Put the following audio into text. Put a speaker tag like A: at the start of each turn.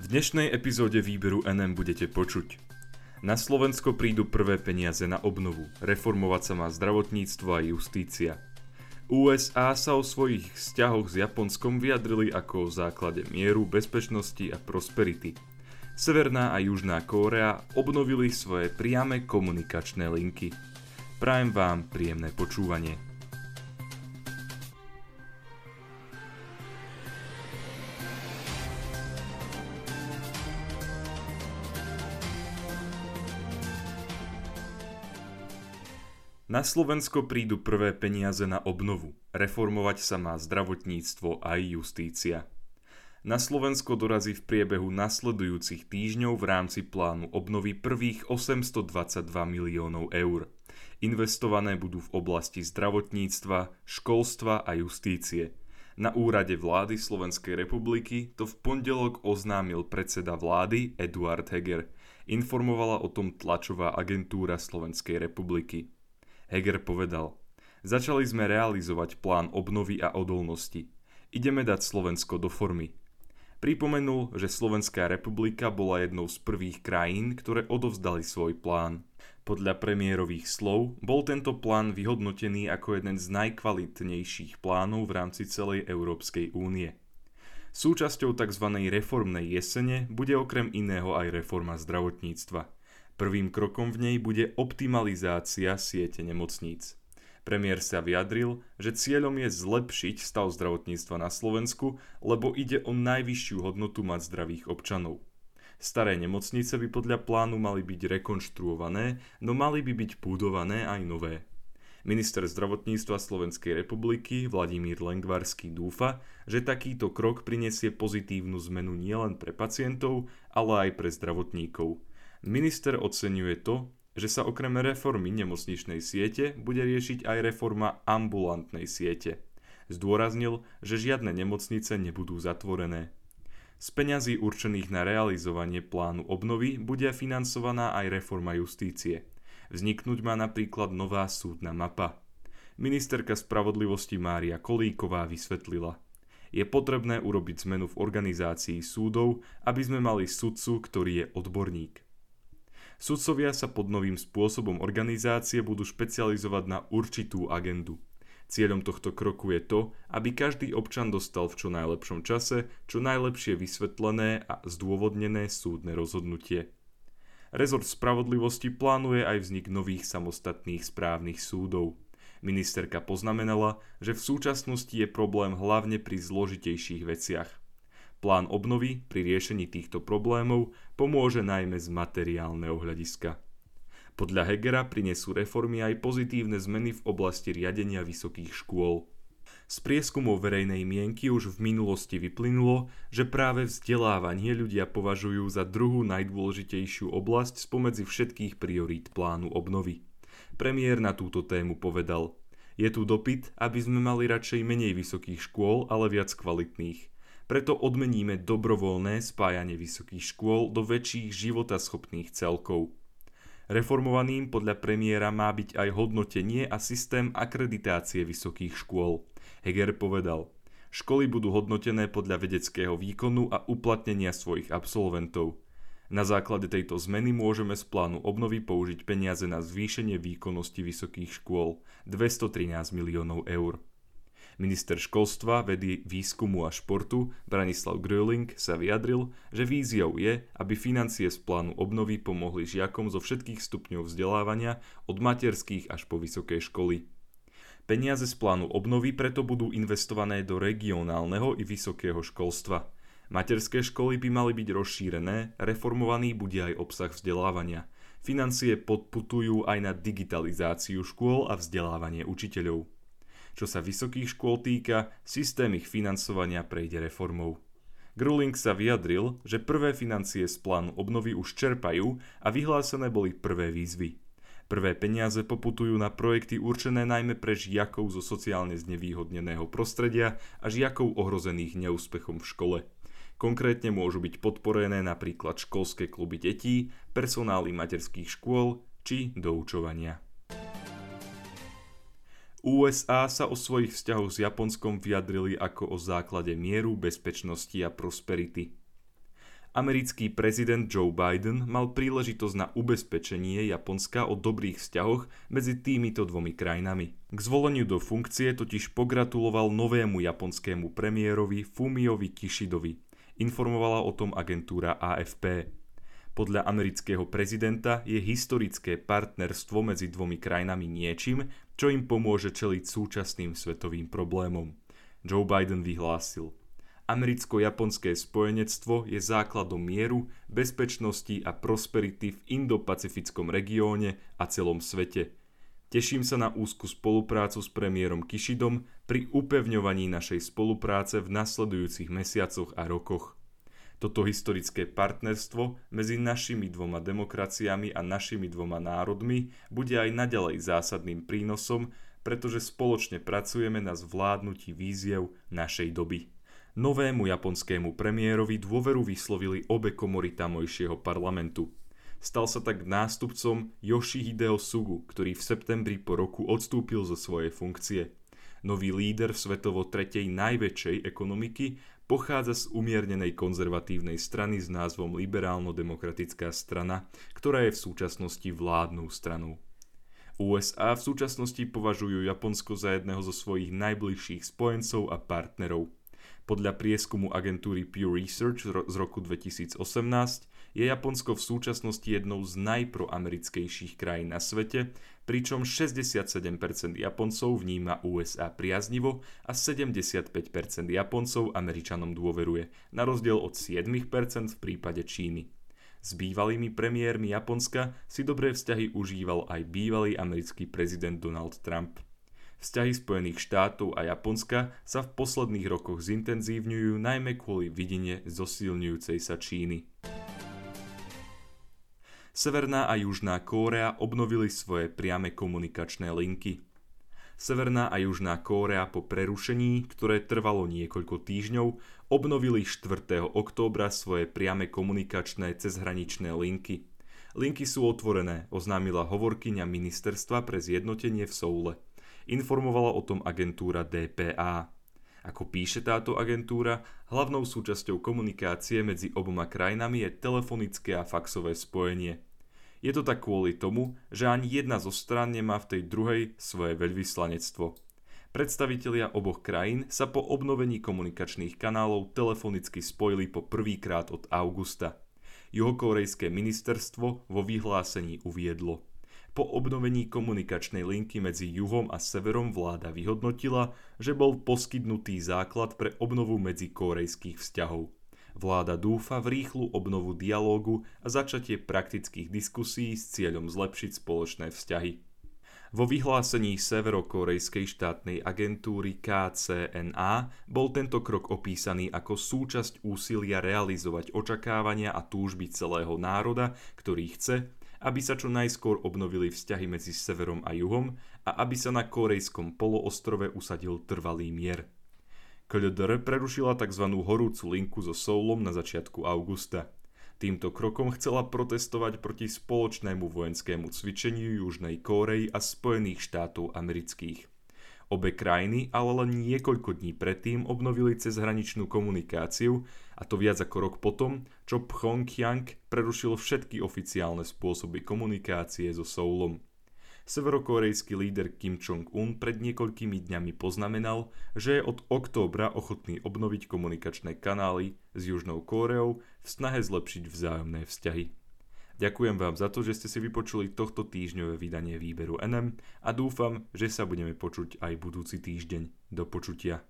A: V dnešnej epizóde výberu NM budete počuť. Na Slovensko prídu prvé peniaze na obnovu, reformovať sa má zdravotníctvo a justícia. USA sa o svojich vzťahoch s Japonskom vyjadrili ako o základe mieru, bezpečnosti a prosperity. Severná a Južná Kórea obnovili svoje priame komunikačné linky. Prajem vám príjemné počúvanie. Na Slovensko prídu prvé peniaze na obnovu. Reformovať sa má zdravotníctvo aj justícia. Na Slovensko dorazí v priebehu nasledujúcich týždňov v rámci plánu obnovy prvých 822 miliónov eur. Investované budú v oblasti zdravotníctva, školstva a justície. Na úrade vlády Slovenskej republiky to v pondelok oznámil predseda vlády Eduard Heger. Informovala o tom tlačová agentúra Slovenskej republiky. Heger povedal, začali sme realizovať plán obnovy a odolnosti. Ideme dať Slovensko do formy. Pripomenul, že Slovenská republika bola jednou z prvých krajín, ktoré odovzdali svoj plán. Podľa premiérových slov bol tento plán vyhodnotený ako jeden z najkvalitnejších plánov v rámci celej Európskej únie. Súčasťou tzv. reformnej jesene bude okrem iného aj reforma zdravotníctva – Prvým krokom v nej bude optimalizácia siete nemocníc. Premiér sa vyjadril, že cieľom je zlepšiť stav zdravotníctva na Slovensku, lebo ide o najvyššiu hodnotu mať zdravých občanov. Staré nemocnice by podľa plánu mali byť rekonštruované, no mali by byť budované aj nové. Minister zdravotníctva Slovenskej republiky Vladimír Lengvarský dúfa, že takýto krok prinesie pozitívnu zmenu nielen pre pacientov, ale aj pre zdravotníkov – Minister oceňuje to, že sa okrem reformy nemocničnej siete bude riešiť aj reforma ambulantnej siete. Zdôraznil, že žiadne nemocnice nebudú zatvorené. Z peňazí určených na realizovanie plánu obnovy bude financovaná aj reforma justície. Vzniknúť má napríklad nová súdna mapa. Ministerka spravodlivosti Mária Kolíková vysvetlila. Je potrebné urobiť zmenu v organizácii súdov, aby sme mali sudcu, ktorý je odborník. Sudcovia sa pod novým spôsobom organizácie budú špecializovať na určitú agendu. Cieľom tohto kroku je to, aby každý občan dostal v čo najlepšom čase čo najlepšie vysvetlené a zdôvodnené súdne rozhodnutie. Rezort spravodlivosti plánuje aj vznik nových samostatných správnych súdov. Ministerka poznamenala, že v súčasnosti je problém hlavne pri zložitejších veciach. Plán obnovy pri riešení týchto problémov pomôže najmä z materiálneho hľadiska. Podľa Hegera prinesú reformy aj pozitívne zmeny v oblasti riadenia vysokých škôl. Z prieskumov verejnej mienky už v minulosti vyplynulo, že práve vzdelávanie ľudia považujú za druhú najdôležitejšiu oblasť spomedzi všetkých priorít plánu obnovy. Premiér na túto tému povedal, je tu dopyt, aby sme mali radšej menej vysokých škôl, ale viac kvalitných. Preto odmeníme dobrovoľné spájanie vysokých škôl do väčších životaschopných celkov. Reformovaným podľa premiéra má byť aj hodnotenie a systém akreditácie vysokých škôl. Heger povedal, školy budú hodnotené podľa vedeckého výkonu a uplatnenia svojich absolventov. Na základe tejto zmeny môžeme z plánu obnovy použiť peniaze na zvýšenie výkonnosti vysokých škôl 213 miliónov eur. Minister školstva, vedy, výskumu a športu Branislav Gröling sa vyjadril, že víziou je, aby financie z plánu obnovy pomohli žiakom zo všetkých stupňov vzdelávania od materských až po vysoké školy. Peniaze z plánu obnovy preto budú investované do regionálneho i vysokého školstva. Materské školy by mali byť rozšírené, reformovaný bude aj obsah vzdelávania. Financie podputujú aj na digitalizáciu škôl a vzdelávanie učiteľov. Čo sa vysokých škôl týka, systém ich financovania prejde reformou. Gruling sa vyjadril, že prvé financie z plánu obnovy už čerpajú a vyhlásené boli prvé výzvy. Prvé peniaze poputujú na projekty určené najmä pre žiakov zo sociálne znevýhodneného prostredia a žiakov ohrozených neúspechom v škole. Konkrétne môžu byť podporené napríklad školské kluby detí, personály materských škôl či doučovania. USA sa o svojich vzťahoch s Japonskom vyjadrili ako o základe mieru, bezpečnosti a prosperity. Americký prezident Joe Biden mal príležitosť na ubezpečenie Japonska o dobrých vzťahoch medzi týmito dvomi krajinami. K zvoleniu do funkcie totiž pogratuloval novému japonskému premiérovi Fumiovi Kishidovi. Informovala o tom agentúra AFP. Podľa amerického prezidenta je historické partnerstvo medzi dvomi krajinami niečím, čo im pomôže čeliť súčasným svetovým problémom. Joe Biden vyhlásil – Americko-japonské spojenectvo je základom mieru, bezpečnosti a prosperity v Indo-Pacifickom regióne a celom svete. Teším sa na úzku spoluprácu s premiérom Kishidom pri upevňovaní našej spolupráce v nasledujúcich mesiacoch a rokoch. Toto historické partnerstvo medzi našimi dvoma demokraciami a našimi dvoma národmi bude aj naďalej zásadným prínosom, pretože spoločne pracujeme na zvládnutí víziev našej doby. Novému japonskému premiérovi dôveru vyslovili obe komory tamojšieho parlamentu. Stal sa tak nástupcom Yoshihideo Sugu, ktorý v septembri po roku odstúpil zo svojej funkcie. Nový líder svetovo tretej najväčšej ekonomiky pochádza z umiernenej konzervatívnej strany s názvom Liberálno-demokratická strana, ktorá je v súčasnosti vládnou stranou. USA v súčasnosti považujú Japonsko za jedného zo svojich najbližších spojencov a partnerov – podľa prieskumu agentúry Pew Research z roku 2018 je Japonsko v súčasnosti jednou z najproamerickejších krajín na svete, pričom 67% Japoncov vníma USA priaznivo a 75% Japoncov Američanom dôveruje, na rozdiel od 7% v prípade Číny. S bývalými premiérmi Japonska si dobré vzťahy užíval aj bývalý americký prezident Donald Trump. Vzťahy Spojených štátov a Japonska sa v posledných rokoch zintenzívňujú najmä kvôli vidine zosilňujúcej sa Číny. Severná a Južná Kórea obnovili svoje priame komunikačné linky. Severná a Južná Kórea po prerušení, ktoré trvalo niekoľko týždňov, obnovili 4. októbra svoje priame komunikačné cezhraničné linky. Linky sú otvorené, oznámila hovorkyňa ministerstva pre zjednotenie v Soule. Informovala o tom agentúra DPA. Ako píše táto agentúra, hlavnou súčasťou komunikácie medzi oboma krajinami je telefonické a faxové spojenie. Je to tak kvôli tomu, že ani jedna zo strán nemá v tej druhej svoje veľvyslanectvo. Predstavitelia oboch krajín sa po obnovení komunikačných kanálov telefonicky spojili po prvýkrát od augusta. Juhokorejské ministerstvo vo vyhlásení uviedlo – po obnovení komunikačnej linky medzi juhom a severom vláda vyhodnotila, že bol poskytnutý základ pre obnovu medzi korejských vzťahov. Vláda dúfa v rýchlu obnovu dialógu a začatie praktických diskusí s cieľom zlepšiť spoločné vzťahy. Vo vyhlásení severokorejskej štátnej agentúry KCNA bol tento krok opísaný ako súčasť úsilia realizovať očakávania a túžby celého národa, ktorý chce, aby sa čo najskôr obnovili vzťahy medzi severom a juhom a aby sa na korejskom poloostrove usadil trvalý mier. KLDR prerušila tzv. horúcu linku so Soulom na začiatku augusta. Týmto krokom chcela protestovať proti spoločnému vojenskému cvičeniu Južnej Kórei a Spojených štátov amerických. Obe krajiny ale len niekoľko dní predtým obnovili cezhraničnú komunikáciu a to viac ako rok potom, čo Pyongyang prerušil všetky oficiálne spôsoby komunikácie so Soulom. Severokorejský líder Kim Jong-un pred niekoľkými dňami poznamenal, že je od októbra ochotný obnoviť komunikačné kanály s Južnou Kóreou v snahe zlepšiť vzájomné vzťahy. Ďakujem vám za to, že ste si vypočuli tohto týždňové vydanie výberu NM a dúfam, že sa budeme počuť aj budúci týždeň. Do počutia.